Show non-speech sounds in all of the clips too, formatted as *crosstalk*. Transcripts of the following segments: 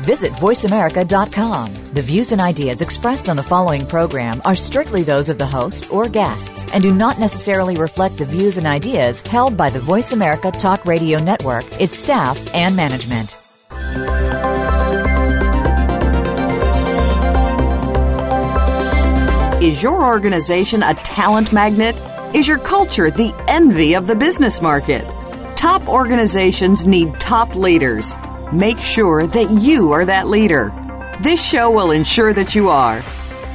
Visit VoiceAmerica.com. The views and ideas expressed on the following program are strictly those of the host or guests and do not necessarily reflect the views and ideas held by the Voice America Talk Radio Network, its staff, and management. Is your organization a talent magnet? Is your culture the envy of the business market? Top organizations need top leaders. Make sure that you are that leader. This show will ensure that you are.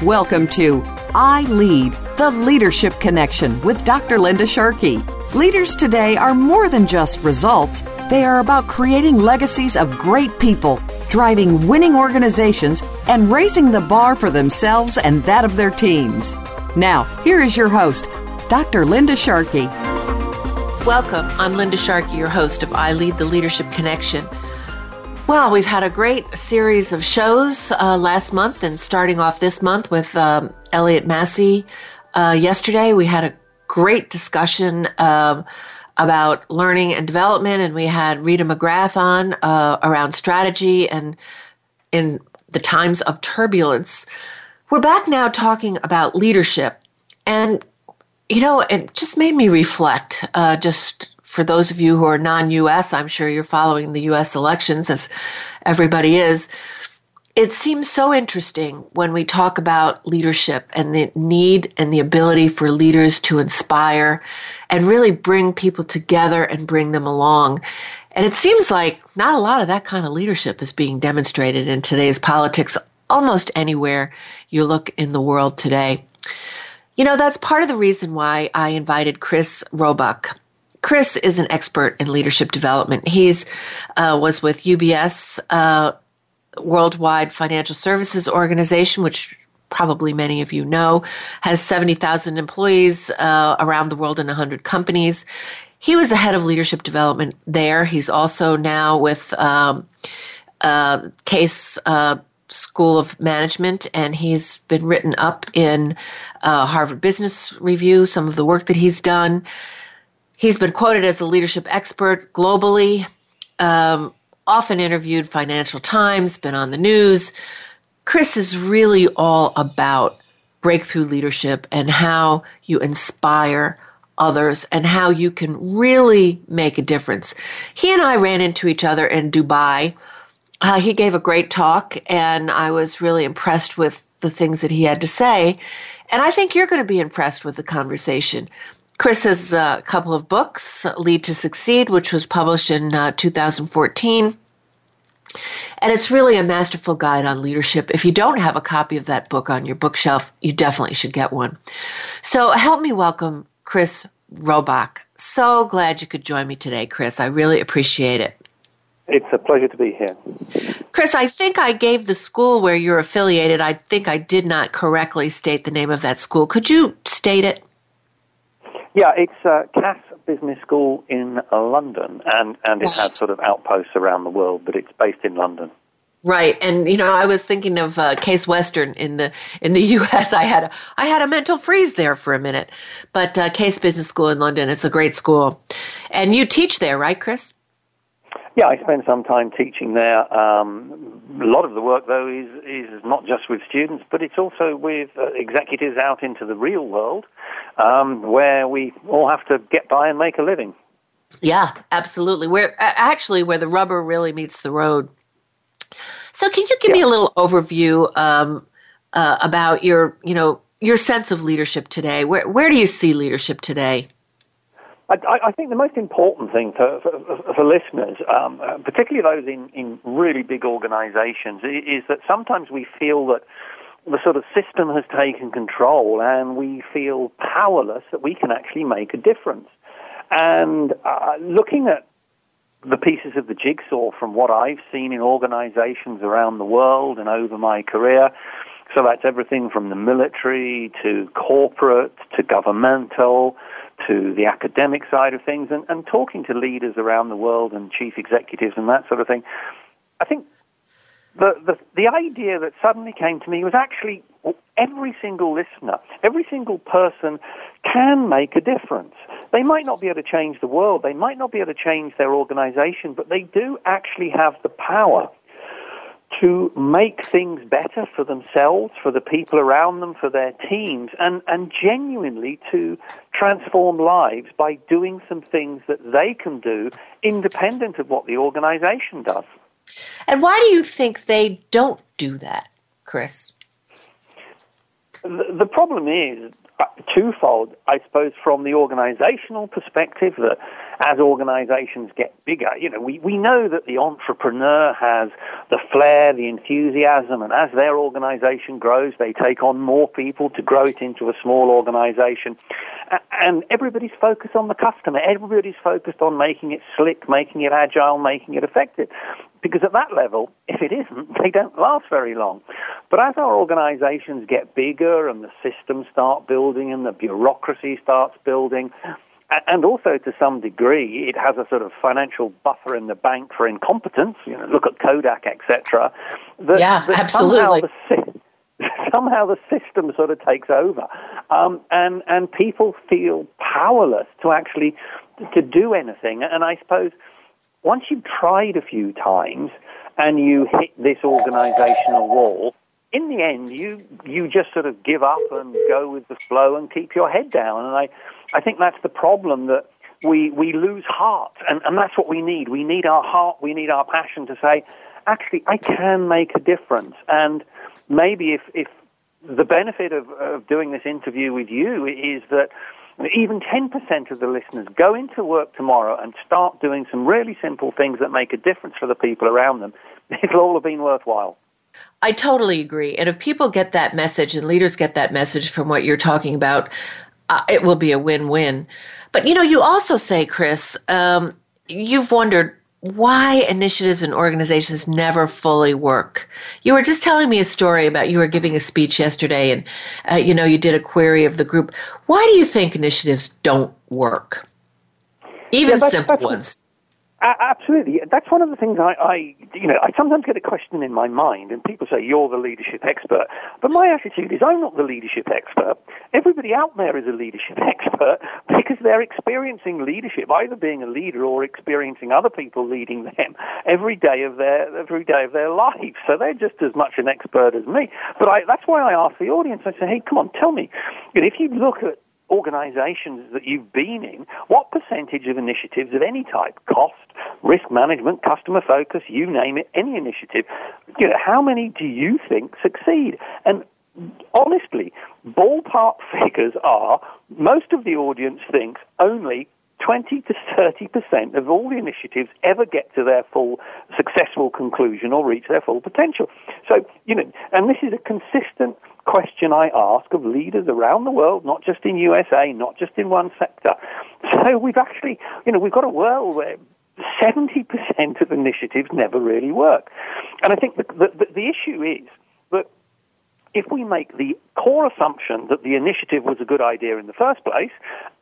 Welcome to I Lead, the Leadership Connection with Dr. Linda Sharkey. Leaders today are more than just results, they are about creating legacies of great people, driving winning organizations, and raising the bar for themselves and that of their teams. Now, here is your host, Dr. Linda Sharkey. Welcome. I'm Linda Sharkey, your host of I Lead the Leadership Connection. Well, we've had a great series of shows uh, last month and starting off this month with um, Elliot Massey. Uh, yesterday, we had a great discussion um, about learning and development, and we had Rita McGrath on uh, around strategy and in the times of turbulence. We're back now talking about leadership, and you know, it just made me reflect. Uh, just for those of you who are non-U.S., I'm sure you're following the U.S. elections as everybody is it seems so interesting when we talk about leadership and the need and the ability for leaders to inspire and really bring people together and bring them along. And it seems like not a lot of that kind of leadership is being demonstrated in today's politics almost anywhere you look in the world today. You know, that's part of the reason why I invited Chris Roebuck. Chris is an expert in leadership development. He's uh, was with UBS uh, Worldwide Financial Services Organization, which probably many of you know, has 70,000 employees uh, around the world in 100 companies. He was the head of leadership development there. He's also now with um, uh, Case uh, School of Management, and he's been written up in uh, Harvard Business Review, some of the work that he's done. He's been quoted as a leadership expert globally. Um, often interviewed Financial Times, been on the news. Chris is really all about breakthrough leadership and how you inspire others and how you can really make a difference. He and I ran into each other in Dubai. Uh, he gave a great talk, and I was really impressed with the things that he had to say. And I think you're going to be impressed with the conversation. Chris has a couple of books, Lead to Succeed, which was published in uh, 2014. And it's really a masterful guide on leadership. If you don't have a copy of that book on your bookshelf, you definitely should get one. So help me welcome Chris Roebuck. So glad you could join me today, Chris. I really appreciate it. It's a pleasure to be here. Chris, I think I gave the school where you're affiliated, I think I did not correctly state the name of that school. Could you state it? Yeah, it's uh, Cass Business School in uh, London, and, and it has sort of outposts around the world, but it's based in London. Right, and you know, I was thinking of uh, Case Western in the in the *laughs* U.S. I had a, I had a mental freeze there for a minute, but uh, Case Business School in London, it's a great school, and you teach there, right, Chris? Yeah, I spend some time teaching there. Um, a lot of the work, though, is is not just with students, but it's also with uh, executives out into the real world, um, where we all have to get by and make a living. Yeah, absolutely. Where actually where the rubber really meets the road. So, can you give yeah. me a little overview um, uh, about your, you know, your sense of leadership today? Where where do you see leadership today? I, I, think the most important thing for, for, for listeners, um, particularly those in, in really big organizations, is that sometimes we feel that the sort of system has taken control and we feel powerless that we can actually make a difference. And uh, looking at the pieces of the jigsaw from what I've seen in organizations around the world and over my career, so that's everything from the military to corporate to governmental to the academic side of things and, and talking to leaders around the world and chief executives and that sort of thing, I think the, the, the idea that suddenly came to me was actually every single listener, every single person can make a difference. They might not be able to change the world, they might not be able to change their organization, but they do actually have the power to make things better for themselves, for the people around them, for their teams, and, and genuinely to transform lives by doing some things that they can do independent of what the organization does. And why do you think they don't do that, Chris? The, the problem is uh, twofold, I suppose, from the organizational perspective, that as organizations get bigger, you know, we, we know that the entrepreneur has the flair, the enthusiasm, and as their organization grows, they take on more people to grow it into a small organization. And everybody's focused on the customer. Everybody's focused on making it slick, making it agile, making it effective. Because at that level, if it isn't, *laughs* they don't last very long. But as our organizations get bigger and the systems start building and the bureaucracy starts building, and also to some degree, it has a sort of financial buffer in the bank for incompetence. You know, look at Kodak, etc. Yeah, absolutely. Somehow the, *laughs* somehow the system sort of takes over, um, and and people feel powerless to actually to do anything. And I suppose once you've tried a few times and you hit this organizational wall, in the end, you you just sort of give up and go with the flow and keep your head down. And I, I think that's the problem that we we lose heart, and, and that's what we need. We need our heart. We need our passion to say, actually, I can make a difference. And maybe if if the benefit of, of doing this interview with you is that even 10% of the listeners go into work tomorrow and start doing some really simple things that make a difference for the people around them, *laughs* it'll all have been worthwhile. I totally agree. And if people get that message and leaders get that message from what you're talking about, uh, it will be a win win. But you know, you also say, Chris, um, you've wondered why initiatives and organizations never fully work. You were just telling me a story about you were giving a speech yesterday, and uh, you know you did a query of the group. Why do you think initiatives don't work? Even yeah, simple ones. Absolutely. That's one of the things I, I, you know, I sometimes get a question in my mind, and people say, you're the leadership expert. But my attitude is, I'm not the leadership expert. Everybody out there is a leadership *laughs* expert because they're experiencing leadership, either being a leader or experiencing other people leading them every day of their, every day of their lives. So they're just as much an expert as me. But I, that's why I ask the audience, I say, hey, come on, tell me, know, if you look at organizations that you've been in, what percentage of initiatives of any type, cost, risk management, customer focus, you name it, any initiative, you know, how many do you think succeed? And honestly, ballpark *laughs* figures are most of the audience thinks only 20 to 30 percent of all the initiatives ever get to their full successful conclusion or reach their full potential. So, you know, and this is a consistent question I ask of leaders around the world, not just in USA, not just in one sector. *laughs* So we've actually, you know, we've got a world where 70% of initiatives never really work. And I think the, the, the issue is that if we make the core assumption that the initiative was a good idea in the first place,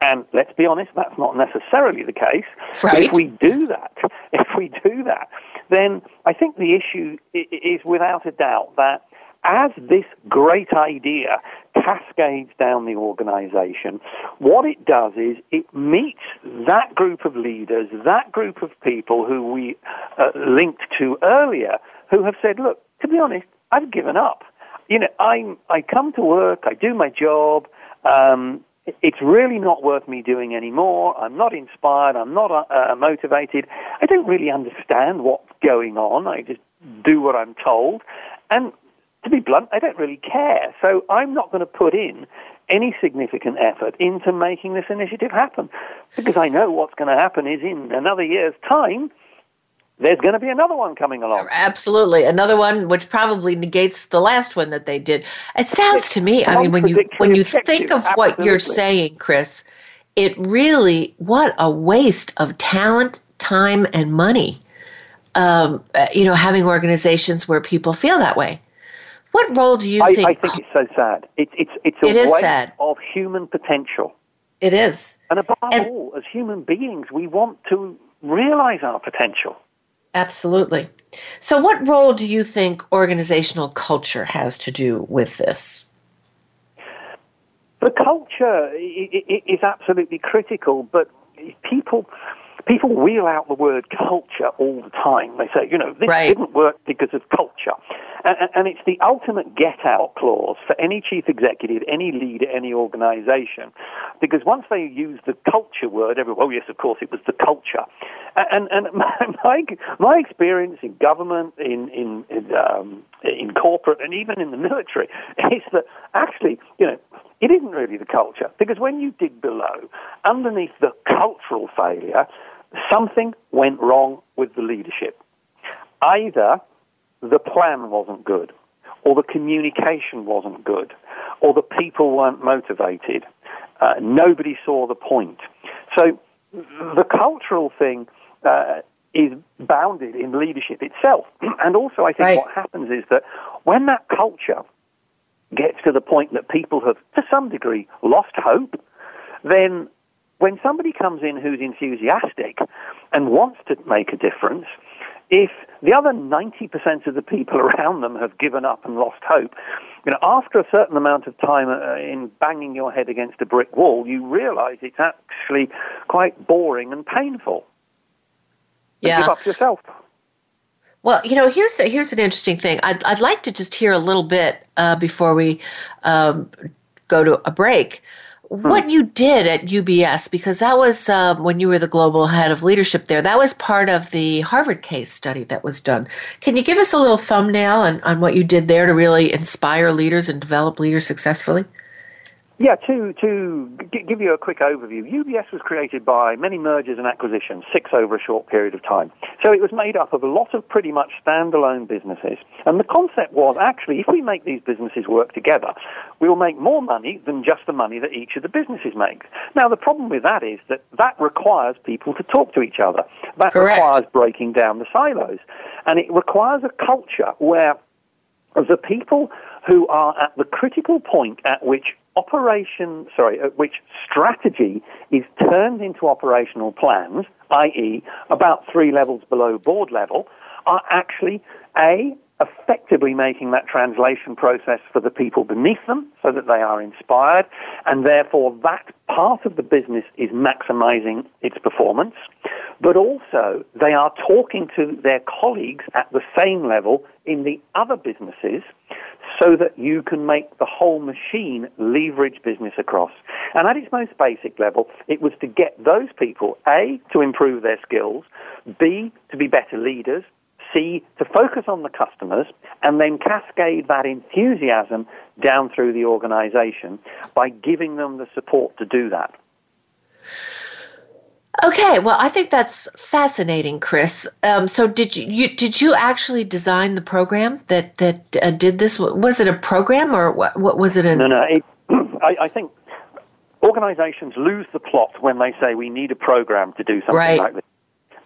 and let's be honest, that's not necessarily the case. Right. If we do that, *laughs* if we do that, then I think the issue is without a doubt that as this great idea cascades down the organization, what it does is it meets that group of leaders, that group of people who we uh, linked to earlier, who have said, look, to be honest, I've given up. You know, I I come to work, I do my job. Um, it's really not worth me doing anymore. I'm not inspired. I'm not uh, uh, motivated. I don't really understand what's going on. I just do what I'm told. And to be blunt, I don't really care. So I'm not going to put in any significant effort into making this initiative happen because I know what's going to happen is in another year's time, there's going to be another one coming along. Absolutely, another one which probably negates the last one that they did. It sounds it's to me, I mean, when you when you think of Absolutely. what you're saying, Chris, it really what a waste of talent, time, and money. Um, uh, you know, having organizations where people feel that way. What role do you I, think? I think it's so sad. It, it's it's a it waste sad. of human potential. It is. And above and, all, as human beings, we want to realize our potential. Absolutely. So, what role do you think organizational culture has to do with this? The culture is absolutely critical, but people people wheel out the word culture all the time. They say, you know, this right. didn't work because of culture. And, and, it's the ultimate get out clause for any chief executive, any leader, any organization. Because once they use the culture word, everyone, oh, yes, of course, it was the culture. And, and *laughs* my, my experience in government, in, in, in, um, in corporate, and even in the military *laughs* is that actually, you know, it isn't really the culture. Because when you dig below, underneath the cultural failure, something went wrong with the leadership. Either the plan wasn't good, or the communication wasn't good, or the people weren't motivated. Uh, nobody saw the point. So the cultural thing uh, is bounded in leadership itself. *clears throat* and also, I think right. what happens is that when that culture gets to the point that people have, to some degree, lost hope, then when somebody comes in who's enthusiastic and wants to make a difference, if the other 90% of the people *laughs* around them have given up and lost hope, you know, after a certain amount of time uh, in banging your head against a brick wall, you realize it's actually quite boring and painful. And yeah. Give up yourself. Well, you know, here's here's an interesting thing. I'd I'd like to just hear a little bit uh, before we um, go to a break what hmm. you did at UBS, because that was uh, when you were the global head of leadership there, that was part of the Harvard case study that was done. Can you give us a little thumbnail on, on what you did there to really inspire leaders and develop leaders successfully? Yeah, to to g- give you a quick overview, UBS was created by many mergers and acquisitions, six over a short period of time. So it was made up of a lot of pretty much standalone businesses. And the concept was actually, if we make these businesses work together, we will make more money than just the money that each of the businesses makes. Now, the problem with that is that that requires people to talk to each other. That Correct. requires breaking down the silos. And it requires a culture where the people who are at the critical point at which operation, sorry, at which strategy is turned into operational plans, i.e., about three levels below board level, are actually A, effectively making that translation process for the people beneath them so that they are inspired, and therefore that part of the business is maximizing its performance, but also they are talking to their colleagues at the same level in the other businesses so that you can make the whole machine leverage business across. And at its most basic level, it was to get those people, A, to improve their skills, B, to be better leaders, C, to focus on the customers, and then cascade that enthusiasm down through the organization by giving them the support to do that. Okay, well, I think that's fascinating, Chris. Um, so, did you, you, did you actually design the program that that uh, did this? Was it a program or what? What was it? no, no. It, *clears throat* I, I, think organizations lose the plot when they say we need a program to do something right. like this.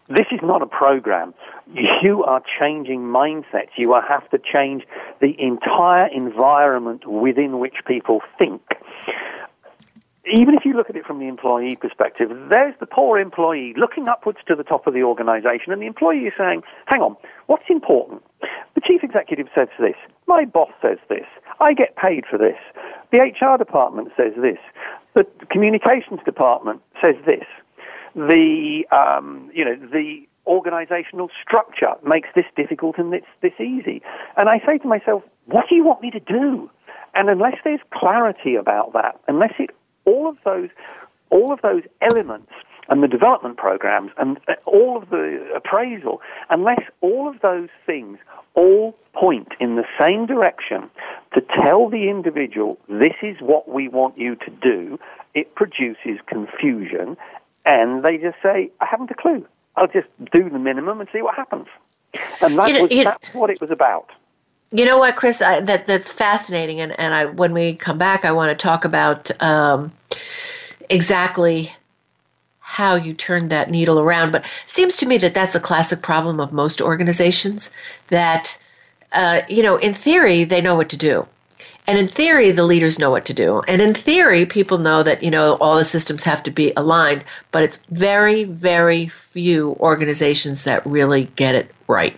This is not a program. You are changing mindsets. You have to change the entire environment within which people think even if you look at it from the employee perspective, there's the poor employee looking upwards to the top of the organization, and the employee is saying, hang on, what's important? The chief executive says this, my boss says this, I get paid for this, the HR department says this, the communications department says this, the, um, you know, the organizational structure makes this difficult and it's this easy. And I say to myself, what do you want me to do? And unless there's clarity about that, unless it all of those, all of those elements and the development programs and uh, all of the appraisal, unless all of those things all point in the same direction to tell the individual this is what we want you to do, it produces confusion and they just say, I haven't a clue. I'll just do the minimum and see what happens. And that you know, was, you, that's what it was about. You know what, Chris? I, that that's fascinating, and and I when we come back, I want to talk about um, exactly how you turned that needle around. But seems to me that that's a classic problem of most organizations. That uh, you know, in theory, they know what to do, And in theory, the leaders know what to do. And in theory, people know that, you know, all the systems have to be aligned, but it's very, very few organizations that really get it right.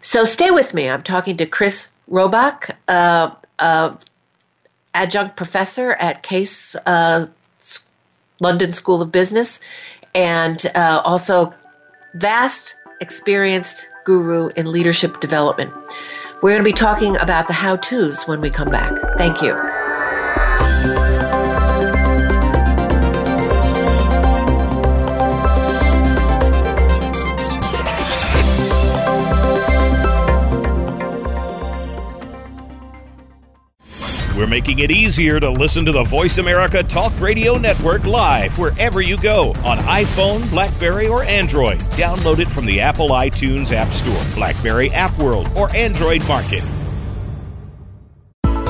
So stay with me. I'm talking to Chris Roebuck, uh, uh, adjunct professor at Case uh, London School of Business, and uh, also vast, experienced guru in leadership development. We're going to be talking about the how to's when we come back. Thank you. We're making it easier to listen to the Voice America Talk Radio Network live wherever you go on iPhone, Blackberry, or Android. Download it from the Apple iTunes App Store, Blackberry App World, or Android Market.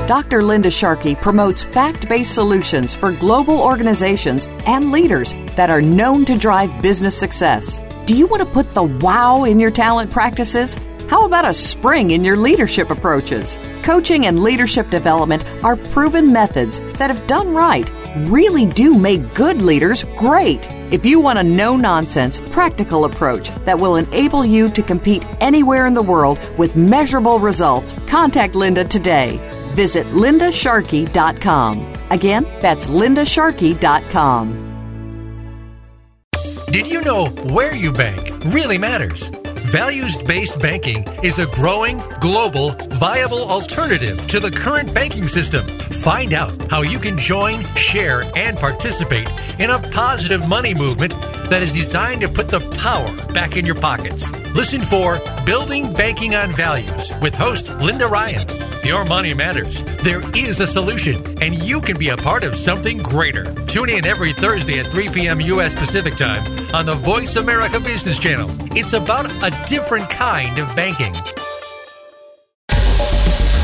Dr. Linda Sharkey promotes fact based solutions for global organizations and leaders that are known to drive business success. Do you want to put the wow in your talent practices? How about a spring in your leadership approaches? Coaching and leadership development are proven methods that, if done right, really do make good leaders great. If you want a no nonsense, practical approach that will enable you to compete anywhere in the world with measurable results, contact Linda today. Visit lindasharkey.com. Again, that's lindasharkey.com. Did you know where you bank really matters? Values based banking is a growing, global, viable alternative to the current banking system. Find out how you can join, share, and participate in a positive money movement that is designed to put the power back in your pockets. Listen for Building Banking on Values with host Linda Ryan. Your money matters. There is a solution, and you can be a part of something greater. Tune in every Thursday at 3 p.m. U.S. Pacific Time on the Voice America Business Channel. It's about a different kind of banking.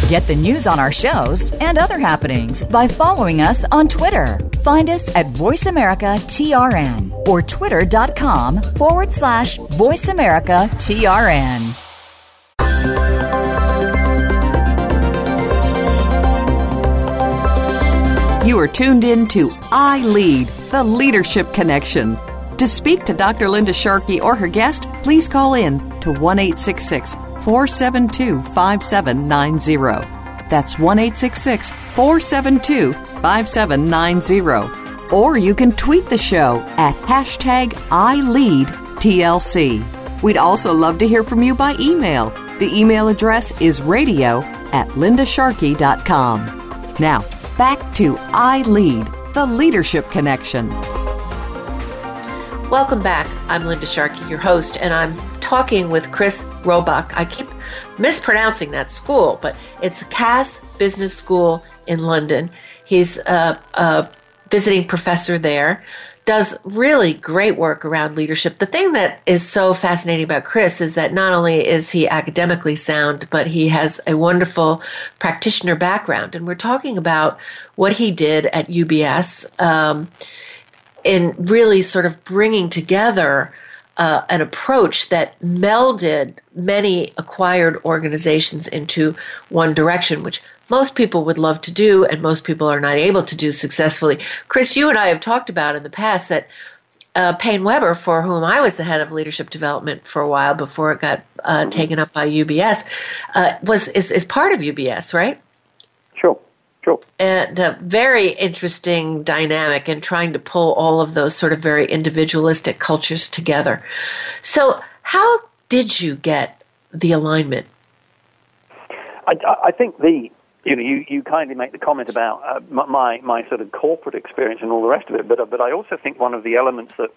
Get the news on our shows and other happenings by following us on Twitter. Find us at VoiceAmericaTRN or twitter.com forward slash VoiceAmericaTRN. You are tuned in to I Lead, the Leadership Connection. To speak to Dr. Linda Sharkey or her guest, please call in to 1 472 5790. That's 1 472 5790. Or you can tweet the show at hashtag ILeadTLC. We'd also love to hear from you by email. The email address is radio at lindasharkey.com. Now, back to I Lead, the Leadership Connection. Welcome back. I'm Linda Sharkey, your host, and I'm talking with Chris Roebuck. I keep mispronouncing that school, but it's Cass Business School in London. He's a, a visiting professor there, does really great work around leadership. The thing that is so fascinating about Chris is that not only is he academically sound, but he has a wonderful practitioner background. And we're talking about what he did at UBS um, in really sort of bringing together uh, an approach that melded many acquired organizations into one direction, which most people would love to do and most people are not able to do successfully. Chris, you and I have talked about in the past that uh, PaineWebber, for whom I was the head of leadership development for a while before it got uh, mm-hmm. taken up by UBS, uh, was is, is part of UBS, right? Sure. Sure. And a very interesting dynamic in trying to pull all of those sort of very individualistic cultures together. So, how did you get the alignment? I, I think the you know you, you kindly make the comment about uh, my my sort of corporate experience and all the rest of it, but but I also think one of the elements that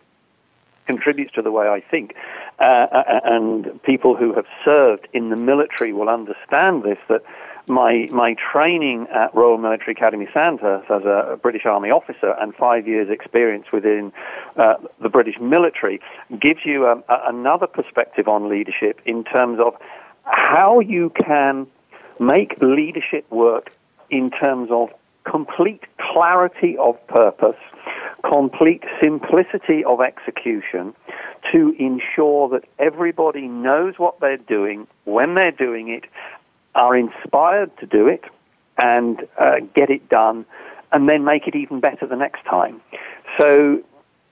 contributes to the way I think, uh, uh and people who have served in the military will understand this that my my training at Royal Military Academy Sandhurst as a British Army officer and five years experience within uh, the British military gives you um, a, another perspective on leadership in terms of how you can make leadership work in terms of complete clarity of purpose, complete simplicity of execution to ensure that everybody knows what they're doing, when they're doing it, are inspired to do it and uh, get it done, and then make it even better the next time. So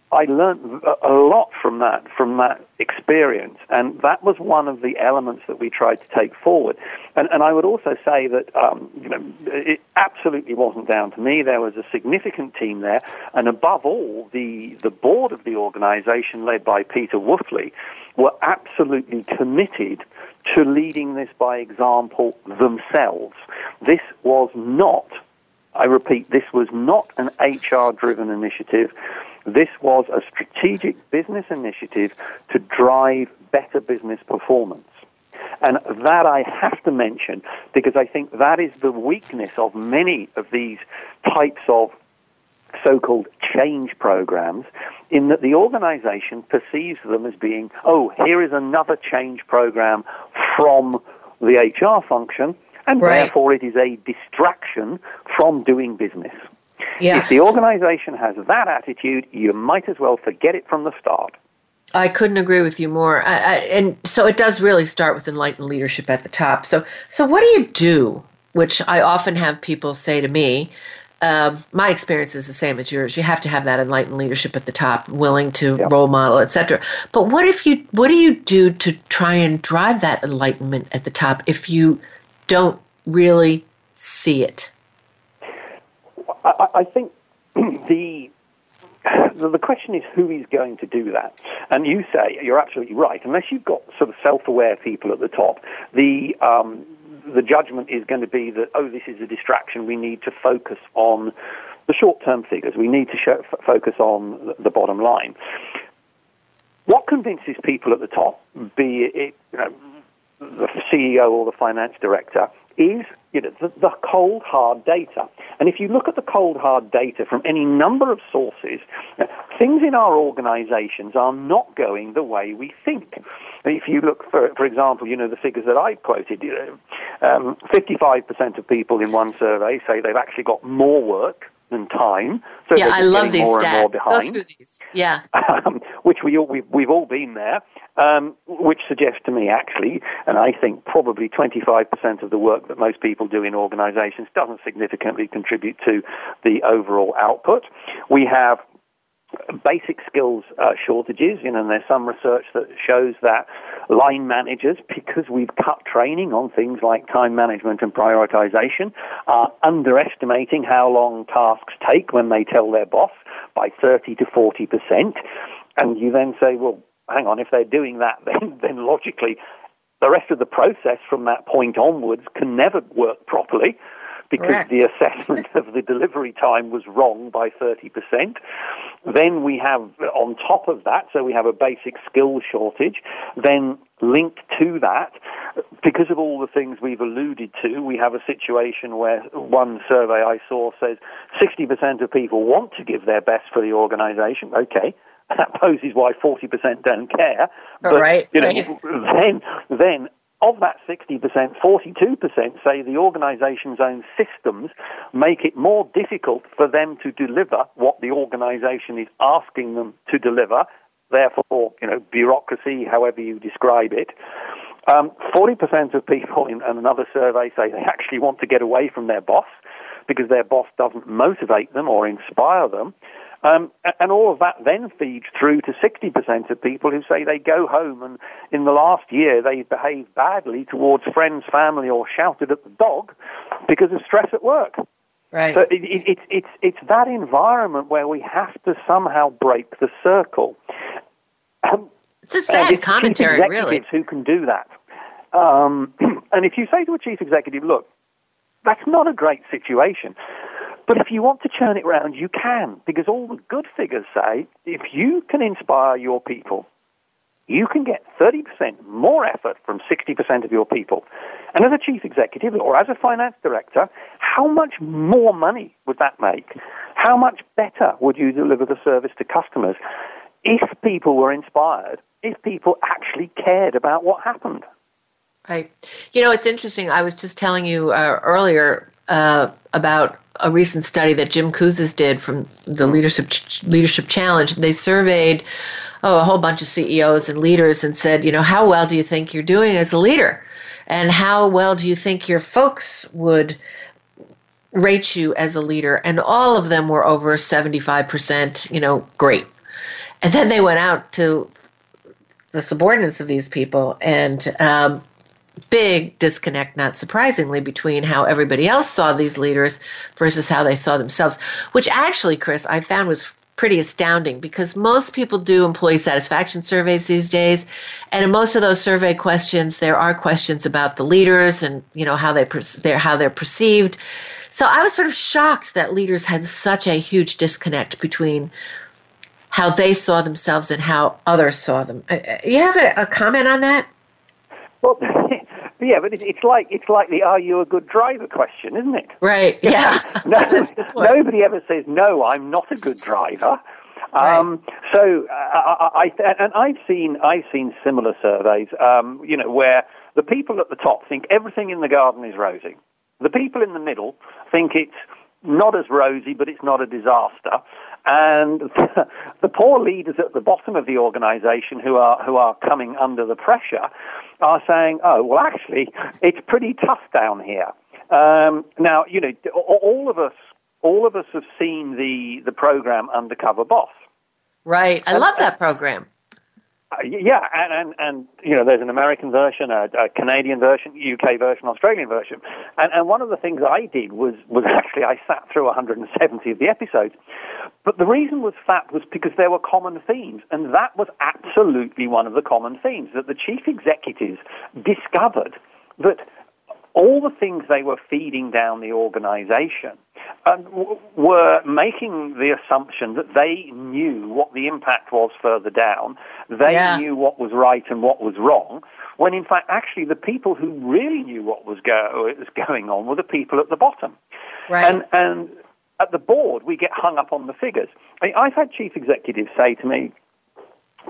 I learned a lot from that, from that experience, and that was one of the elements that we tried to take forward. And, and I would also say that um, you know, it absolutely wasn't down to me. There was a significant team there, and above all, the the board of the organisation, led by Peter Wuffli, were absolutely committed to leading this by example themselves. This was not I repeat, this was not an HR driven initiative. This was a strategic business initiative to drive better business performance. And that I have to mention because I think that is the weakness of many of these types of so-called change programs in that the organization perceives them as being, oh, here is another change program from the HR function, and right. therefore it is a distraction from doing business. Yeah. If the organization has that attitude, you might as well forget it from the start. I couldn't agree with you more. I, I, and so it does really start with enlightened leadership at the top. So, so what do you do? Which I often have people say to me. Um, my experience is the same as yours. You have to have that enlightened leadership at the top, willing to role model, etc. But what if you? What do you do to try and drive that enlightenment at the top if you don't really see it? I, I think *clears throat* the the question is who is going to do that. And you say you're absolutely right. Unless you've got sort of self-aware people at the top, the um, the judgment is going to be that oh, this is a distraction. We need to focus on the short-term figures. We need to show, f- focus on the bottom line. What convinces people at the top, be it you know, the CEO or the finance director, is you know, the, the, cold, hard data. And if you look at the cold, hard data from any number of sources, things in our organizations are not going the way we think. If you look, for, for example, you know, the figures that I quoted, you know, um, 55% of people in one survey say they've actually got more work than time. So yeah, I love these stats. Go through these. Yeah. *laughs* Um, which we all, we've, we've all been there, um, which suggests to me actually, and I think probably 25% of the work that most people do in organizations doesn't significantly contribute to the overall output. We have basic skills uh, shortages. You know, and there's some research that shows that line managers, because we've cut training on things like time management and prioritization, are underestimating how long tasks take when they tell their boss by 30 to 40 percent. And you then say, well, hang on, if they're doing that, *laughs* then, then logically the rest of the process from that point onwards can never work properly because Correct. the assessment *laughs* of the delivery time was wrong by 30%. Then we have, on top of that, so we have a basic skill shortage. Then linked to that, because of all the things we've alluded to, we have a situation where one survey I saw says 60% of people want to give their best for the organization. Okay, *laughs* that poses why 40% don't care. But, right. You know, right. then, then of that 60%, 42% say the organization's own systems make it more difficult for them to deliver what the organization is asking them to deliver. Therefore, you know, bureaucracy, however you describe it. Um, 40% of people in another survey say they actually want to get away from their boss because their boss doesn't motivate them or inspire them. Um, and all of that then feeds through to 60% of people who say they go home and in the last year they've behaved badly towards friends, family, or shouted at the dog because of stress at work. Right. So it, it, it, it's, it's that environment where we have to somehow break the circle. Um, it's a sad it's commentary, really. Who can do that? Um, *clears throat* and if you say to a chief executive, look, that's not a great situation. But if you want to turn it around, you can, because all the good figures say if you can inspire your people, you can get 30% more effort from 60% of your people. And as a chief executive or as a finance director, how much more money would that make? How much better would you deliver the service to customers if people were inspired, if people actually cared about what happened? Right. You know, it's interesting. I was just telling you uh, earlier uh, about a recent study that Jim Kouzes did from the Leadership Leadership Challenge. They surveyed oh, a whole bunch of CEOs and leaders and said, you know, how well do you think you're doing as a leader? And how well do you think your folks would rate you as a leader, and all of them were over 75%, you know, great. And then they went out to the subordinates of these people, and um, big disconnect, not surprisingly, between how everybody else saw these leaders versus how they saw themselves, which actually, Chris, I found was pretty astounding because most people do employee satisfaction surveys these days. And in most of those survey questions there are questions about the leaders and you know how they they're how they're perceived. So i was sort of shocked that leaders had such a huge disconnect between how they saw themselves and how others saw them. Uh, uh, you have a, a comment on that? Well *laughs* yeah, but it's like it's like the "Are you a good driver?" question, isn't it? Right. *laughs* Yeah. *laughs* no, nobody ever says no. I'm not a good driver. Right. Um, so uh, I, I, and I've seen I've seen similar surveys. Um, you know where the people at the top think everything in the garden is rosy. The people in the middle think it's not as rosy, but it's not a disaster. And *laughs* the poor leaders at the bottom of the organisation who are who are coming under the pressure are saying, "Oh, well, actually, it's pretty tough down here." Um, now, you know, all of us, all of us have seen the the program Undercover Boss. Right, I love that program. Uh, yeah, and, and, and you know, there's an American version, a, a, Canadian version, UK version, Australian version, and and one of the things I did was was *laughs* actually I sat through 170 of the episodes, but the reason was fat was because there were common themes, and that was absolutely one of the common themes that the chief executives discovered that all the things they were feeding down the organization um, w- were making the assumption that they knew what the impact was further down. They yeah. knew what was right and what was wrong. When in fact, actually, the people who really knew what was, go- was going on were the people at the bottom. Right. And, and at the board, we get hung up on the figures. I mean, I've had chief executives say to me,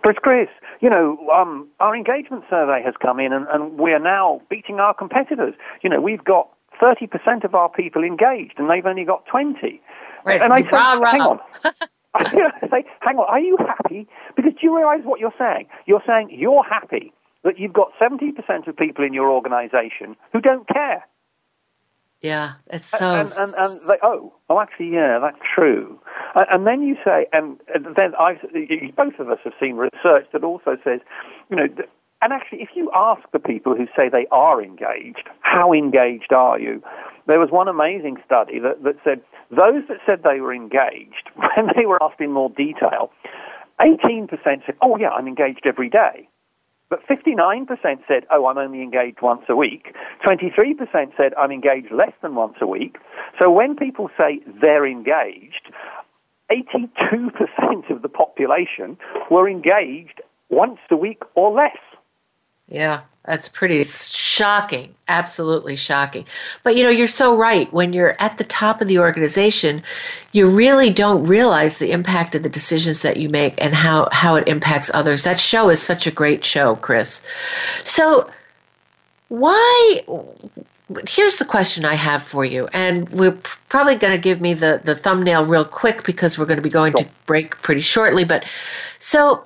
Chris, Chris, you know, um, our engagement survey has come in and, and we are now beating our competitors. You know, we've got 30% of our people engaged and they've only got 20. Right. And I say, hang on. *laughs* I say, hang on, are you happy? Because do you realize what you're saying? You're saying you're happy that you've got 70% of people in your organization who don't care. Yeah, it's so. And, and, and they, oh, oh, actually, yeah, that's true. And, and then you say, and, then I, both of us have seen research that also says, you know, and actually, if you ask the people who say they are engaged, how engaged are you? There was one amazing study that, that said those that said they were engaged, *laughs* when they were asked in more detail, 18% said, oh, yeah, I'm engaged every day. But 59% said, oh, I'm only engaged once a week. 23% said, I'm engaged less than once a week. So when people say they're engaged, 82% of the population were engaged once a week or less. Yeah, that's pretty shocking. Absolutely shocking. But you know, you're so right. When you're at the top of the organization, you really don't realize the impact of the decisions that you make and how, how it impacts others. That show is such a great show, Chris. So, why? Here's the question I have for you, and we're probably going to give me the, the thumbnail real quick because we're going to be going to break pretty shortly. But so,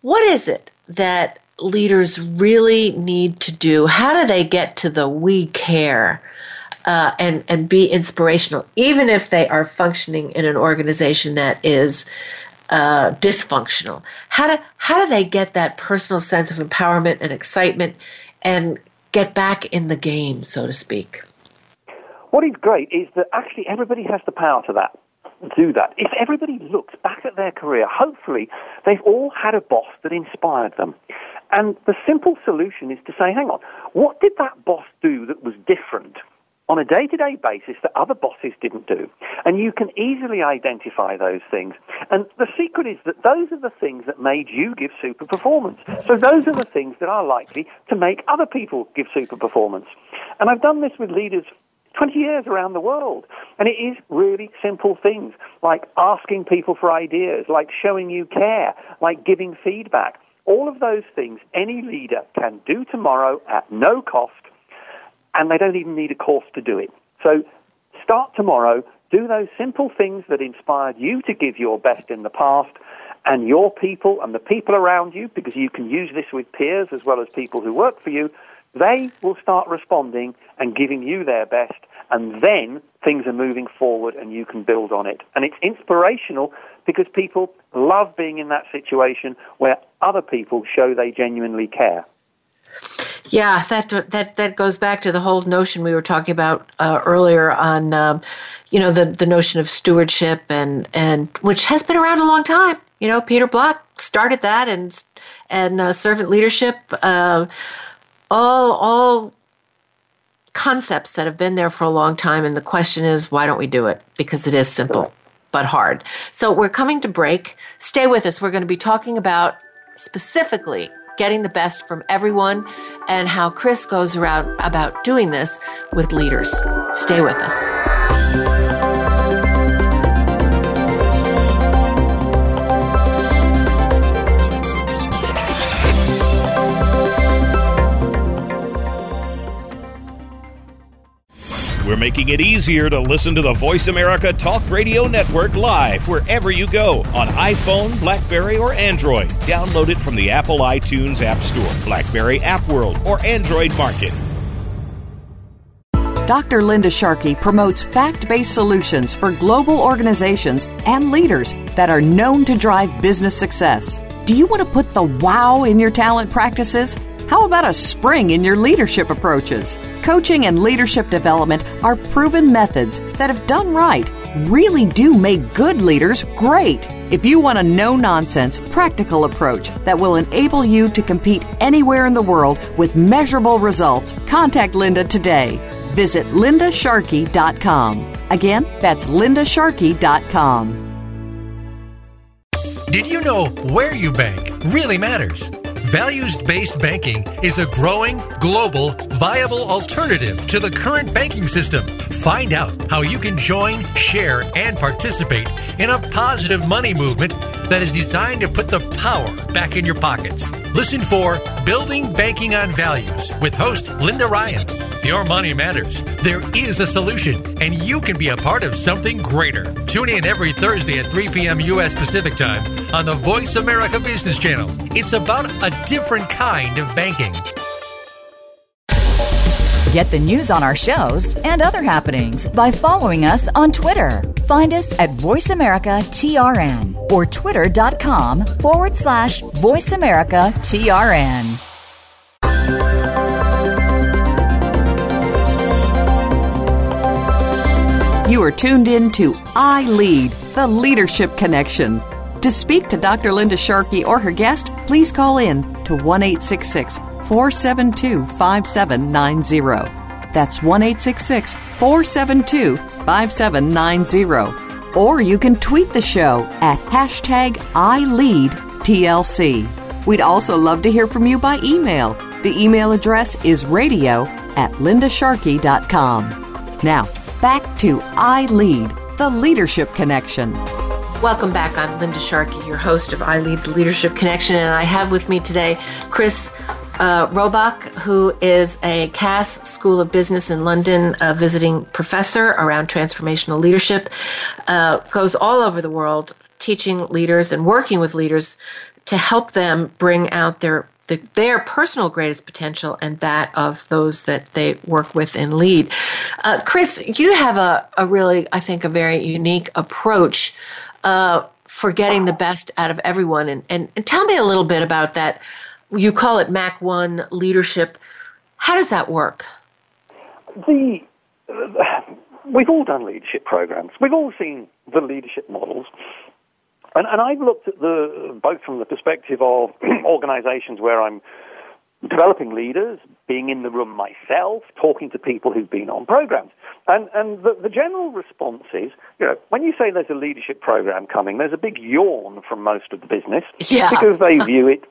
what is it that leaders really need to do? How do they get to the we care uh, and and be inspirational, even if they are functioning in an organization that is uh, dysfunctional? How do how do they get that personal sense of empowerment and excitement and get back in the game, so to speak? What is great is that actually everybody has the power to that do that. If everybody looks back at their career, hopefully they've all had a boss that inspired them. And the simple solution is to say, hang on, what did that boss do that was different on a day to day basis that other bosses didn't do? And you can easily identify those things. And the secret is that those are the things that made you give super performance. So those are the things that are likely to make other people give super performance. And I've done this with leaders 20 years around the world. And it is really simple things like asking people for ideas, like showing you care, like giving feedback. All of those things any leader can do tomorrow at no cost, and they don't even need a course to do it. So start tomorrow, do those simple things that inspired you to give your best in the past, and your people and the people around you, because you can use this with peers as well as people who work for you, they will start responding and giving you their best, and then things are moving forward and you can build on it. And it's inspirational because people love being in that situation where other people show they genuinely care. Yeah, that that that goes back to the whole notion we were talking about uh, earlier on, um, you know, the the notion of stewardship and and which has been around a long time. You know, Peter Block started that, and and uh, servant leadership, uh, all all concepts that have been there for a long time. And the question is, why don't we do it? Because it is simple but hard. So we're coming to break. Stay with us. We're going to be talking about specifically getting the best from everyone and how Chris goes around about doing this with leaders. Stay with us. We're making it easier to listen to the Voice America Talk Radio Network live wherever you go on iPhone, Blackberry, or Android. Download it from the Apple iTunes App Store, Blackberry App World, or Android Market. Dr. Linda Sharkey promotes fact based solutions for global organizations and leaders that are known to drive business success. Do you want to put the wow in your talent practices? How about a spring in your leadership approaches? Coaching and leadership development are proven methods that, if done right, really do make good leaders great. If you want a no nonsense, practical approach that will enable you to compete anywhere in the world with measurable results, contact Linda today. Visit lindasharkey.com. Again, that's lindasharkey.com. Did you know where you bank really matters? Values based banking is a growing, global, viable alternative to the current banking system. Find out how you can join, share, and participate in a positive money movement that is designed to put the power back in your pockets. Listen for Building Banking on Values with host Linda Ryan. Your money matters. There is a solution, and you can be a part of something greater. Tune in every Thursday at 3 p.m. U.S. Pacific Time on the Voice America Business Channel. It's about a different kind of banking. Get the news on our shows and other happenings by following us on Twitter. Find us at VoiceAmericaTRN or twitter.com forward slash VoiceAmericaTRN. You are tuned in to I Lead, the Leadership Connection. To speak to Dr. Linda Sharkey or her guest, please call in to 1 472 5790. That's 1 472 5790. Or you can tweet the show at hashtag ILeadTLC. We'd also love to hear from you by email. The email address is radio at lindasharkey.com. Now, back to I Lead, the Leadership Connection. Welcome back. I'm Linda Sharkey, your host of I Lead the Leadership Connection, and I have with me today Chris uh, Roebuck, who is a Cass School of Business in London uh, visiting professor around transformational leadership, uh, goes all over the world teaching leaders and working with leaders to help them bring out their the, their personal greatest potential and that of those that they work with and lead. Uh, Chris, you have a, a really, I think, a very unique approach uh, for getting the best out of everyone. And, and, and tell me a little bit about that. You call it Mac 1 leadership. How does that work? The, uh, we've all done leadership programs. We've all seen the leadership models. And, and I've looked at the both from the perspective of *clears throat* organizations where I'm developing leaders, being in the room myself, talking to people who've been on programs. And, and the, the general response is, you know, when you say there's a leadership program coming, there's a big yawn from most of the business yeah. because they view it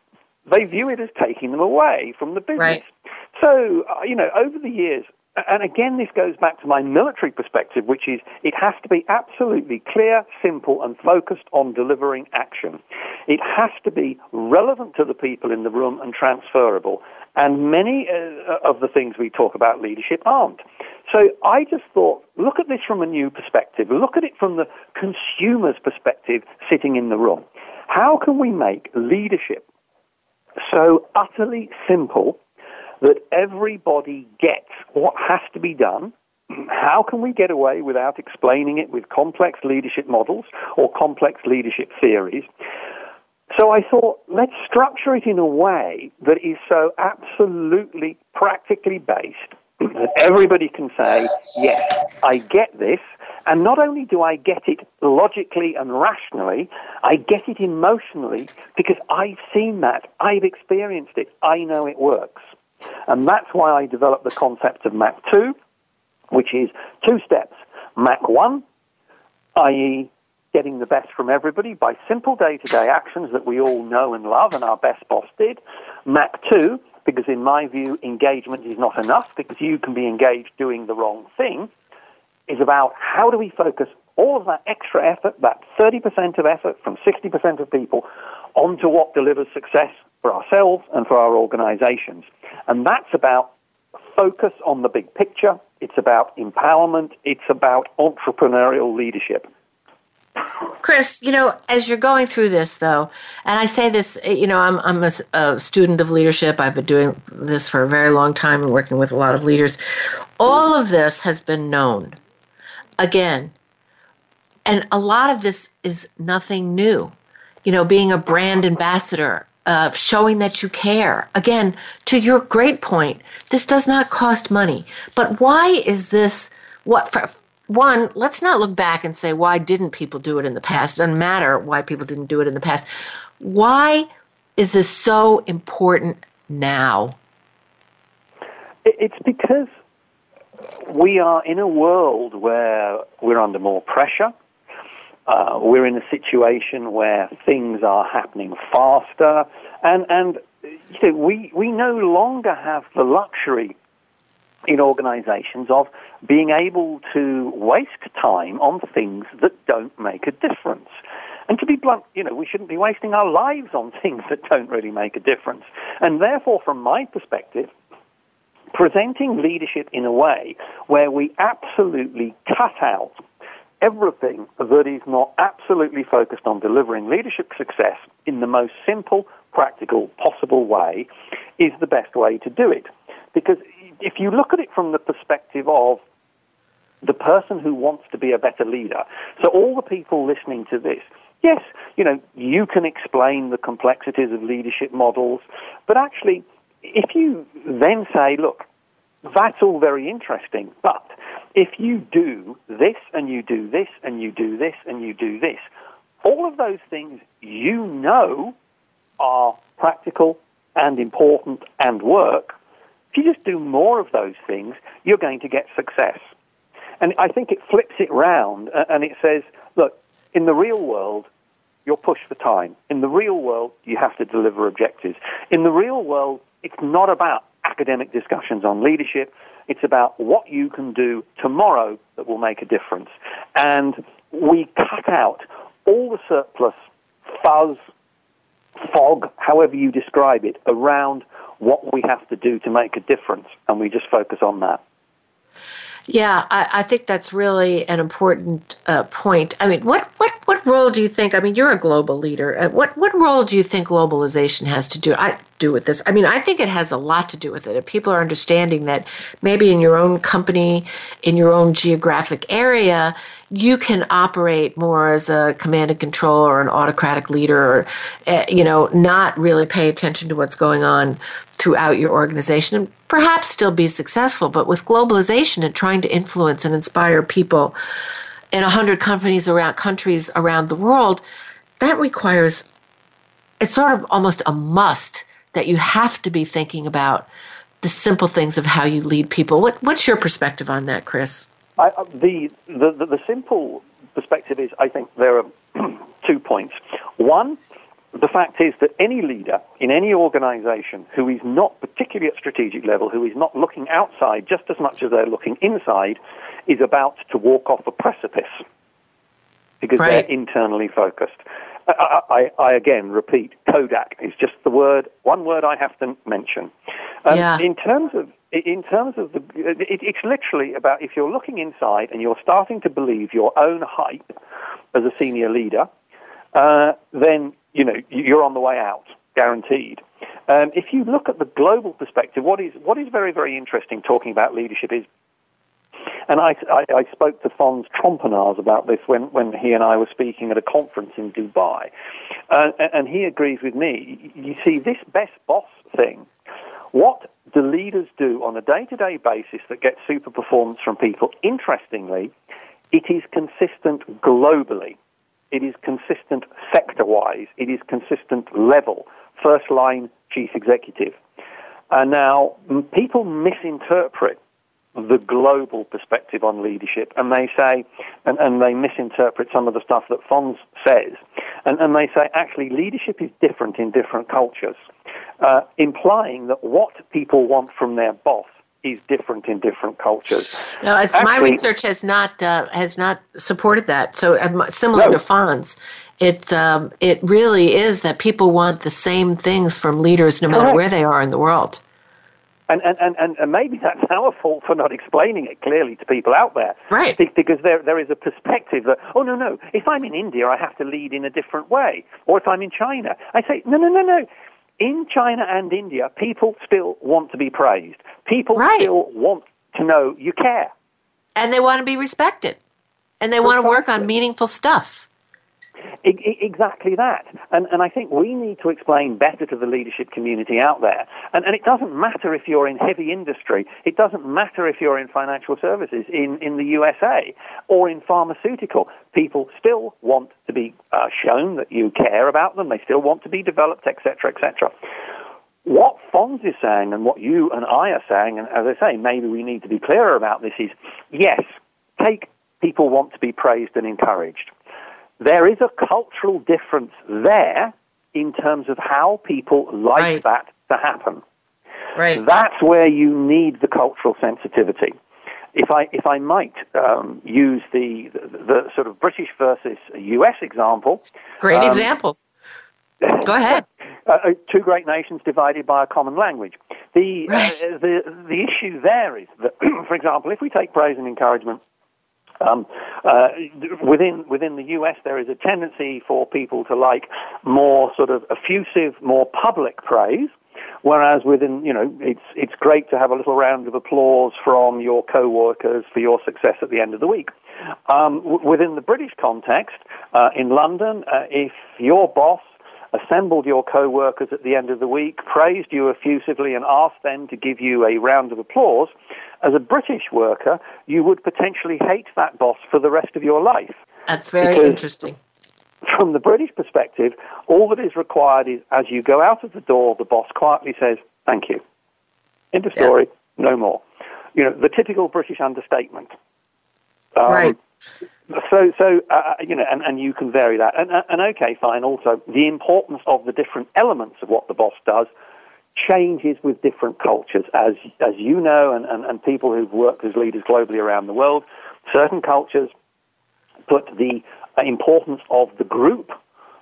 they view it as taking them away from the business. Right. So, uh, you know, over the years, and again, this goes back to my military perspective, which is it has to be absolutely clear, simple, and focused on delivering action. It has to be relevant to the people in the room and transferable. And many uh, of the things we talk about leadership aren't. So I just thought, look at this from a new perspective. Look at it from the consumer's perspective sitting in the room. How can we make leadership so utterly simple that everybody gets what has to be done how can we get away without explaining it with complex leadership models or complex leadership theories? So I thought, let's structure it in a way that is so absolutely practically based *clears throat* that everybody can say, yes, I get this. And not only do I get it logically and rationally, I get it emotionally because I've seen that. I've experienced it. I know it works. And that's why I developed the concept of MAC 2, which is two steps. MAC 1, i.e., getting the best from everybody by simple day to day actions that we all know and love and our best boss did. MAC 2, because in my view, engagement is not enough because you can be engaged doing the wrong thing, is about how do we focus all of that extra effort, that 30% of effort from 60% of people, onto what delivers success for ourselves and for our organizations. And that's about focus on the big picture. It's about empowerment. It's about entrepreneurial leadership. Chris, you know, as you're going through this, though, and I say this, you know, I'm, I'm a, a, student of leadership. I've been doing this for a very long time and working with a lot of leaders. All of this has been known. Again, and a lot of this is nothing new. You know, being a brand ambassador, uh, showing that you care. Again, to your great point, this does not cost money. But why is this? What for? One, let's not look back and say why didn't people do it in the past. It doesn't matter why people didn't do it in the past. Why is this so important now? It's because we are in a world where we're under more pressure. Uh, we're in a situation where things are happening faster, and and you know, we we no longer have the luxury in organisations of being able to waste time on things that don't make a difference. And to be blunt, you know, we shouldn't be wasting our lives on *laughs* things that don't really make a difference. And therefore, from my perspective, presenting leadership in a way where we absolutely cut out everything that is not absolutely focused on delivering leadership success in the most simple, practical, possible way is the best way to do it. Because if you look at it from the perspective of the person who wants to be a better leader, so all the people listening to this, yes, you know, you can explain the complexities of leadership models, but actually, if you then say, look, that's all very interesting, but if you do this and you do this and you do this and you do this, all of those things you know are practical and important and work. If you just do more of those things, you're going to get success. And I think it flips it round and it says, look, in the real world, you're pushed for time. In the real world, you have to deliver objectives. In the real world, it's not about academic discussions on leadership. It's about what you can do tomorrow that will make a difference. And we cut out all the surplus fuzz, fog, however you describe it, around what we have to do to make a difference. And we just focus on that. Yeah, I, I, think that's really an important uh, point. I mean, what, what, what role do you think? I mean, you're a global leader. Uh, what, what role do you think globalization has to do? I do with this. I mean, I think it has a lot to do with it. If people are understanding that maybe in your own company, in your own geographic area, you can operate more as a command and control or an autocratic leader, or uh, you know, not really pay attention to what's going on throughout your organization and perhaps still be successful. But with globalization and trying to influence and inspire people in a hundred companies around countries around the world, that requires it's sort of almost a must that you have to be thinking about the simple things of how you lead people. What, what's your perspective on that, Chris? I, uh, the, the, the, the simple perspective is I think there are *clears throat* two points. One, the fact is that any leader in any organization who is not particularly at strategic level, who is not looking outside just as much as they're looking inside, is about to walk off a precipice because right. they're internally focused. I, I, I, again repeat, Kodak is just the word, one word I have to mention. Um, yeah. In terms of in terms of the, it, it's literally about if you're looking inside and you're starting to believe your own hype as a senior leader, uh, then you know you're on the way out, guaranteed. Um, if you look at the global perspective, what is what is very very interesting talking about leadership is And I, I, I spoke to Fons Trompenaars about this when, when he and I were speaking at a conference in Dubai. Uh, and he agrees with me. You see, this best boss thing, what the leaders do on a day to day basis that gets super performance from people, interestingly, it is consistent globally. It is consistent sector wise. It is consistent level. First line chief executive. And now, people misinterpret the global perspective on leadership, and they say, and, and they misinterpret some of the stuff that Fons says, and, and they say actually leadership is different in different cultures, uh, implying that what people want from their boss is different in different cultures. No, Actually, my research has not uh, has not supported that. So um, similar no. to Fons, it um, it really is that people want the same things from leaders, no matter Correct. where they are in the world. And, and, and, and maybe that's *laughs* our fault for not explaining it clearly to people out there. Right. Because there, there is a perspective that, oh, no, no, if I'm in India, I have to lead in a different way. Or if I'm in China, I say, no, no, no, no in China and India, people still want to be praised. People right. still want to know you care. And they want to be respected. And they want to work on meaningful stuff. Exactly that. And, and I think we need to explain better to the leadership community out there. And, and it doesn't matter if you're in heavy industry, it doesn't matter if you're in financial services in, in the USA or in pharmaceutical. People still want to be uh, shown that you care about them, they still want to be developed, etc., etc. What Fons is saying and what you and I are saying, and as I say, maybe we need to be clearer about this, is yes, take people want to be praised and encouraged there is a cultural difference there in terms of how people like right. that to happen. Right. That's where you need the cultural sensitivity. If I, if I might um, use the, the, the, sort of British versus US example. Great um, examples. Go ahead. *laughs* Uh, uh, two great nations divided by a common language. The, right. uh, the, the issue there is that, *clears throat* for example, if we take praise and encouragement um, uh, within within the US, there is a tendency for people to like more sort of effusive, more public praise. Whereas within, you know, it's it's great to have a little round of applause from your co-workers for your success at the end of the week. Um, w- within the British context, uh, in London, uh, if your boss assembled your co-workers at the end of the week, praised you effusively, and asked them to give you a round of applause, as a British worker, you would potentially hate that boss for the rest of your life. That's very because interesting. From the British perspective, all that is required is as you go out of the door, the boss quietly says, Thank you. End of story, yeah. no more. You know, the typical British understatement. Um, right. So, so uh, uh, you know, and, and you can vary that. And, uh, and okay, fine. Also, the importance of the different elements of what the boss does changes with different cultures. As, as you know, and, and, and people who've worked as leaders globally around the world, certain cultures put the importance of the group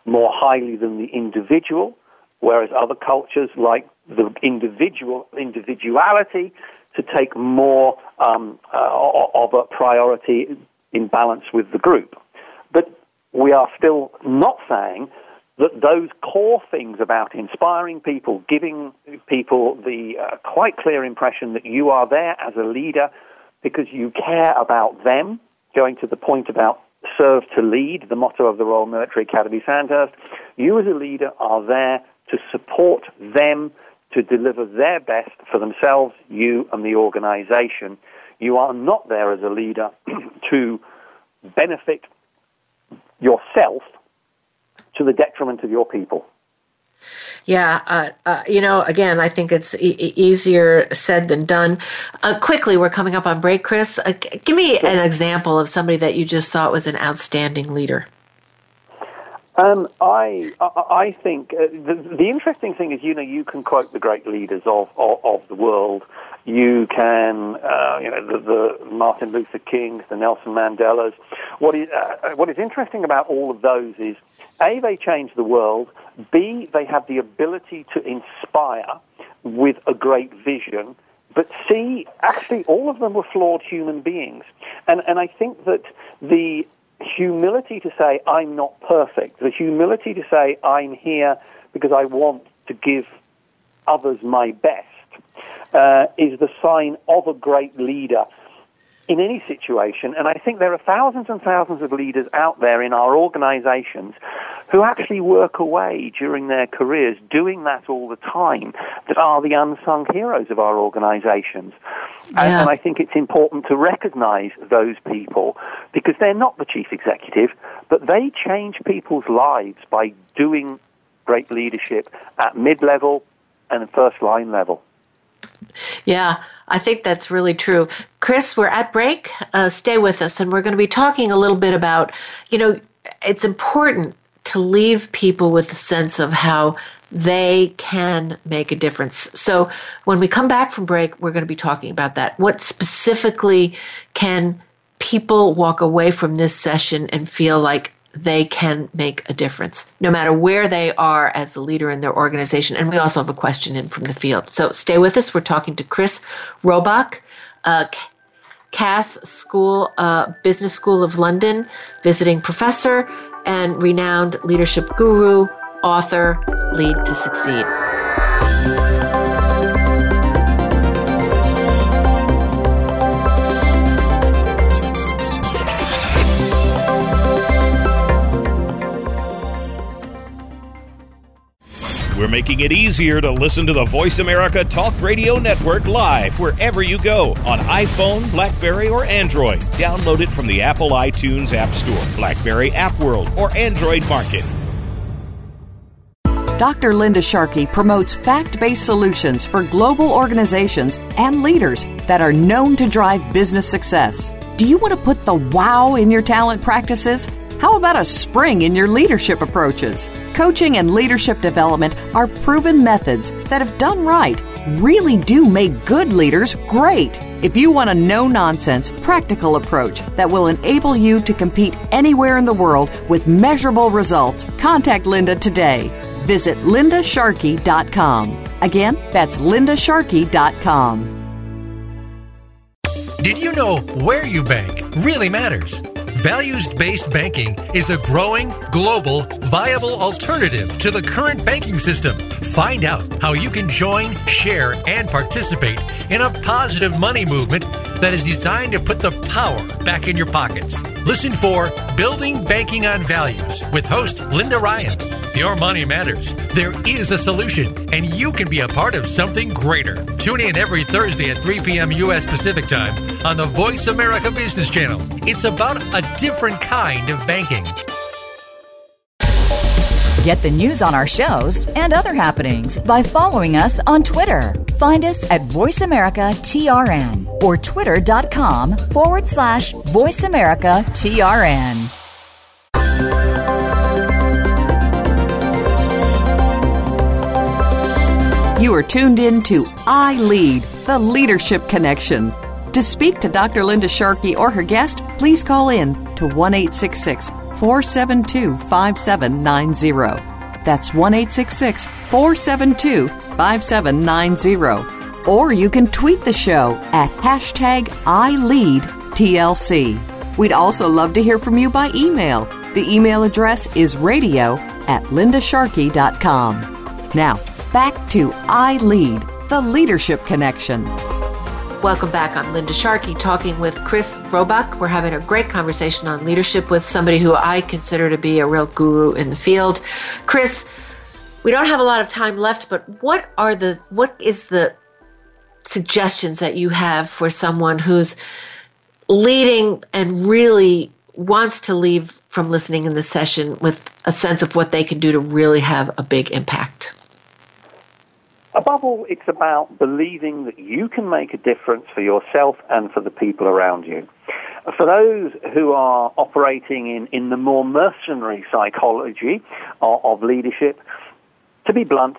more highly than the individual, whereas other cultures like the individual individuality to take more um, uh, of a priority in balance with the group. But we are still not saying that those core things about inspiring people, giving people the uh, quite clear impression that you are there as a leader because you care about them, going to the point about serve to lead, the motto of the Royal Military Academy Sandhurst, you as a leader are there to support them to deliver their best for themselves, you and the organization. You are not there as a leader *clears throat* to benefit yourself to the detriment of your people. Yeah, uh, uh, you know, again, I think it's e- easier said than done. Uh, quickly, we're coming up on break, Chris. Uh, give me an example of somebody that you just thought was an outstanding leader. Um, I I think uh, the, the interesting thing is, you know, you can quote the great leaders of of, of the world. You can, uh, you know, the, the, Martin Luther Kings, the Nelson Mandelas. What is uh, what is interesting about all of those is, a they change the world. B they have the ability to inspire with a great vision. But C, actually, all of them were flawed human beings, and and I think that the humility to say, I'm not perfect, the humility to say, I'm here because I want to give others my best, uh, is the sign of a great leader. In any situation. And I think there are thousands and thousands of leaders out there in our organizations who actually work away during their careers doing that all the time that are the unsung heroes of our organizations. Yeah. And, and I think it's important to recognize those people because they're not the chief executive, but they change people's lives by doing great leadership at mid level and first line level. Yeah, I think that's really true. Chris, we're at break. Uh, stay with us, and we're going to be talking a little bit about, you know, it's important to leave people with a sense of how they can make a difference. So when we come back from break, we're going to be talking about that. What specifically can people walk away from this session and feel like they can make a difference, no matter where they are as a leader in their organization. And we also have a question in from the field. So stay with us. We're talking to Chris Roebuck, uh, Cass School, uh, Business School of London, visiting professor and renowned leadership guru, author, Lead to Succeed. We're making it easier to listen to the Voice America Talk Radio Network live wherever you go on iPhone, Blackberry, or Android. Download it from the Apple iTunes App Store, Blackberry App World, or Android Market. Dr. Linda Sharkey promotes fact based solutions for global organizations and leaders that are known to drive business success. Do you want to put the wow in your talent practices? How about a spring in your leadership approaches? Coaching and leadership development are proven methods that, if done right, really do make good leaders great. If you want a no nonsense, practical approach that will enable you to compete anywhere in the world with measurable results, contact Linda today. Visit lindasharkey.com. Again, that's lindasharkey.com. Did you know where you bank really matters? Values based banking is a growing, global, viable alternative to the current banking system. Find out how you can join, share, and participate in a positive money movement that is designed to put the power back in your pockets. Listen for Building Banking on Values with host Linda Ryan. Your money matters. There is a solution, and you can be a part of something greater. Tune in every Thursday at 3 p.m. U.S. Pacific Time on the Voice America Business Channel. It's about a different kind of banking. Get the news on our shows and other happenings by following us on Twitter. Find us at VoiceAmericaTRN or twitter.com forward slash VoiceAmericaTRN. You are tuned in to I Lead, the Leadership Connection. To speak to Dr. Linda Sharkey or her guest, please call in to 1 472 5790. That's 1 472 5790. Or you can tweet the show at hashtag ILeadTLC. We'd also love to hear from you by email. The email address is radio at lindasharkey.com. Now, back to I Lead, the Leadership Connection. Welcome back. I'm Linda Sharkey talking with Chris Roebuck. We're having a great conversation on leadership with somebody who I consider to be a real guru in the field. Chris, we don't have a lot of time left, but what are the what is the suggestions that you have for someone who's leading and really wants to leave from listening in the session with a sense of what they can do to really have a big impact? Above all, it's about believing that you can make a difference for yourself and for the people around you. For those who are operating in, in the more mercenary psychology of, of leadership, to be blunt,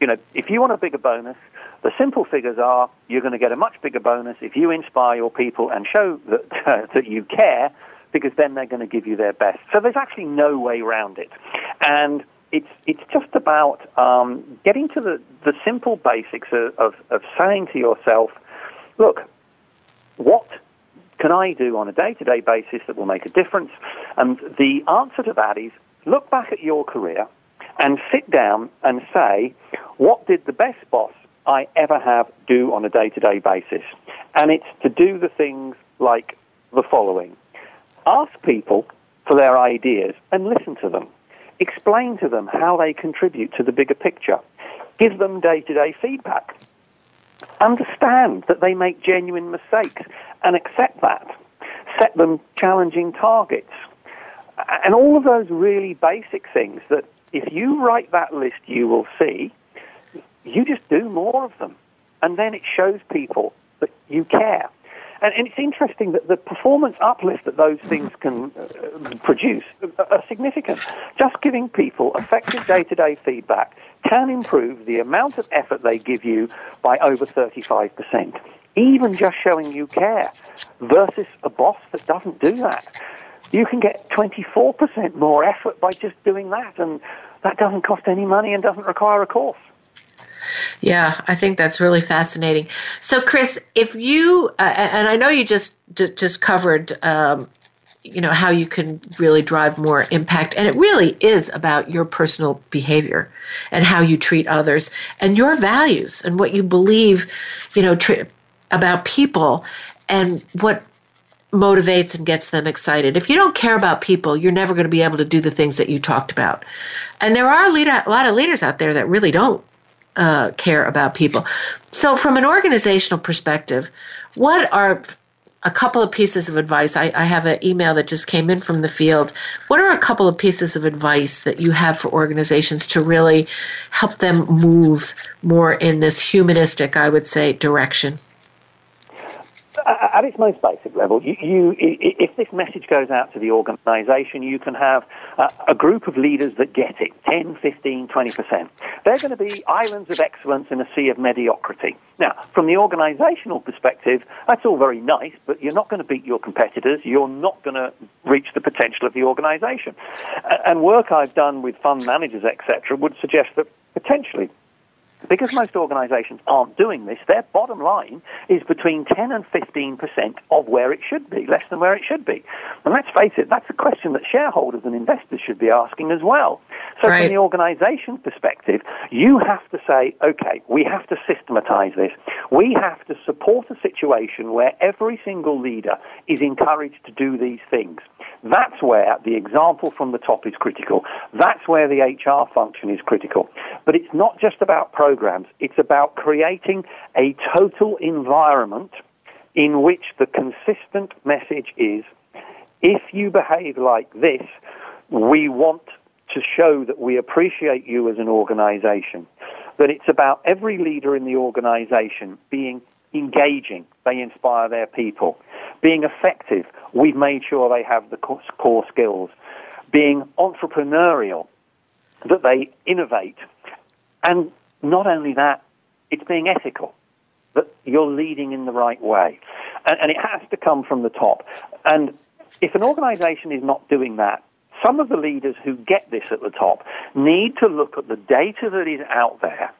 you know, if you want a bigger bonus, the simple figures are you're going to get a much bigger bonus if you inspire your people and show that, uh, *laughs* that you care, because then they're going to give you their best. So there's actually no way around it. And it's, it's just about um, getting to the, the simple basics of, of, of saying to yourself, look, what can I do on a day to day basis that will make a difference? And the answer to that is look back at your career and sit down and say, what did the best boss I ever have do on a day to day basis? And it's to do the things like the following Ask people for their ideas and listen to them. Explain to them how they contribute to the bigger picture. Give them day to day feedback. Understand that they make genuine mistakes and accept that. Set them challenging targets. And all of those really basic things that if you write that list, you will see, you just do more of them. And then it shows people that you care. And, and, it's interesting that the performance uplift that those things can uh, produce are significant. Just giving people effective day to day feedback can improve the amount of effort they give you by over 35%. Even just showing you care versus a boss that doesn't do that. You can get 24% more effort by just doing that, and that doesn't cost any money and doesn't require a course. Yeah, I think that's really fascinating. So, Chris, if you uh, and I know you just just covered, um, you know, how you can really drive more impact, and it really is about your personal behavior and how you treat others and your values and what you believe, you know, tr- about people and what motivates and gets them excited. If you don't care about people, you're never going to be able to do the things that you talked about. And there are a lot of leaders out there that really don't uh, care about people. So, from an organizational perspective, what are a couple of pieces of advice? I, I have an email that just came in from the field. What are a couple of pieces of advice that you have for organizations to really help them move more in this humanistic, I would say, direction? At its most basic level, you, you, if this message goes out to the organization, you can have a group of leaders that get it 10, 15, 20%. They're going to be islands of excellence in a sea of mediocrity. Now, from the organizational perspective, that's all very nice, but you're not going to beat your competitors. You're not going to reach the potential of the organization. And work I've done with fund managers, etc., would suggest that potentially because most organisations aren't doing this, their bottom line is between 10 and 15 percent of where it should be, less than where it should be. And let's face it, that's a question that shareholders and investors should be asking as well. So, right. from the organisation perspective, you have to say, okay, we have to systematise this. We have to support a situation where every single leader is encouraged to do these things. That's where the example from the top is critical. That's where the HR function is critical. But it's not just about programs, it's about creating a total environment in which the consistent message is if you behave like this, we want to show that we appreciate you as an organization. That it's about every leader in the organization being engaging, they inspire their people. Being effective, we've made sure they have the core skills. Being entrepreneurial, that they innovate. And not only that, it's being ethical, that you're leading in the right way. And, and it has to come from the top. And if an organization is not doing that, some of the leaders who get this at the top need to look at the data that is out there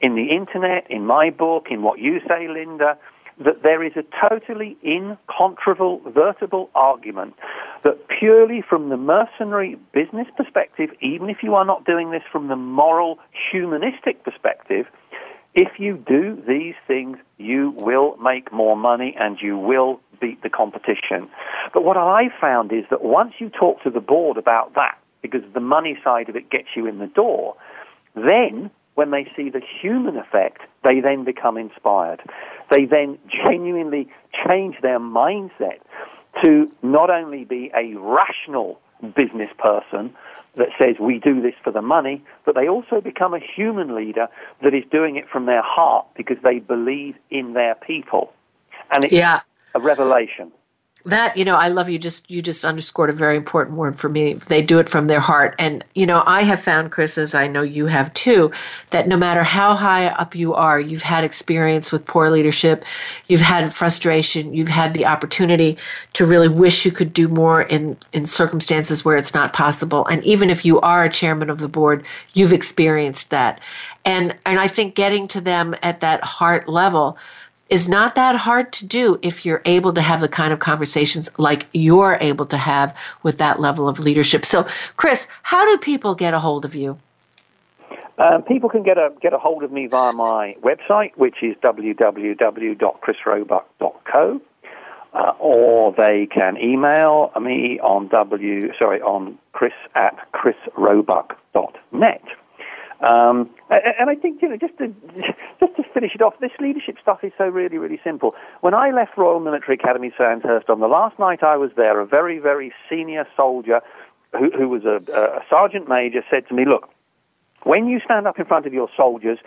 in the internet, in my book, in what you say, Linda, that there is a totally incontrovertible argument that purely from the mercenary business perspective, even if you are not doing this from the moral humanistic perspective, if you do these things, you will make more money and you will beat the competition. But what I found is that once you talk to the board about that, because the money side of it gets you in the door, then when they see the human effect, they then become inspired. They then genuinely change their mindset to not only be a rational business person that says we do this for the money, but they also become a human leader that is doing it from their heart because they believe in their people. And it's yeah. a revelation that you know i love you just you just underscored a very important word for me. They do it from their heart. And you know i have found chris as i know you have too that no matter how high up you are you've had experience with poor leadership. You've had frustration. You've had the opportunity to really wish you could do more in in circumstances where it's not possible. And even if you are a chairman of the board you've experienced that. And and i think getting to them at that heart level is not that hard to do if you're able to have the kind of conversations like you're able to have with that level of leadership. So, Chris, how do people get a hold of you? Um, people can get a get a hold of me via my website, which is www.chrisroebuck.co. uh, or they can email me on w sorry on chris at chrisroebuck.net. Um, and I think you know just to *laughs* just to finish it off, this leadership stuff is so really really simple. When I left Royal Military Academy Sandhurst on the last night I was there, a very very senior soldier who, who was a, a sergeant major said to me, "Look." When you stand up in front of your soldiers,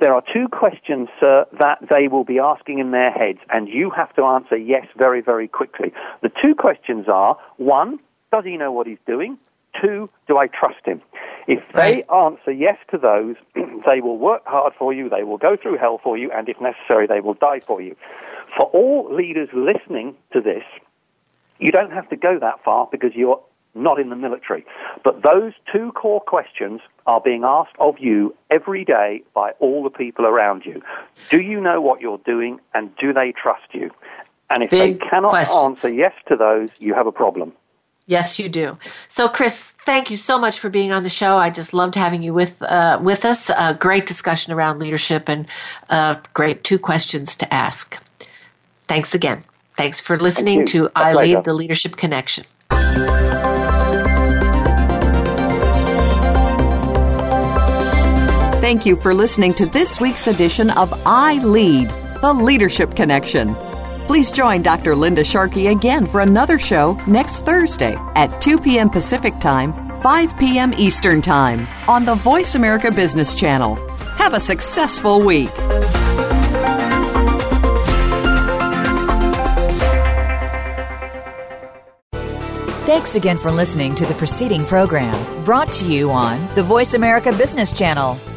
there are two questions, sir, that they will be asking in their heads, and you have to answer yes very, very quickly. The two questions are one, does he know what he's doing? Two, do I trust him? If they answer yes to those, *clears throat* they will work hard for you, they will go through hell for you, and if necessary, they will die for you. For all leaders listening to this, you don't have to go that far because you're not in the military. But those two core questions are being asked of you every day by all the people around you. Do you know what you're doing and do they trust you? And if Big they cannot questions. answer yes to those, you have a problem. Yes, you do. So, Chris, thank you so much for being on the show. I just loved having you with uh, with us. A great discussion around leadership and uh, great two questions to ask. Thanks again. Thanks for listening Thank to I Lead the Leadership Connection. Thank you for listening to this week's edition of I Lead, the Leadership Connection. Please join Dr. Linda Sharkey again for another show next Thursday at 2 p.m. Pacific Time, 5 p.m. Eastern Time on the Voice America Business Channel. Have a successful week. Thanks again for listening to the preceding program brought to you on the Voice America Business Channel.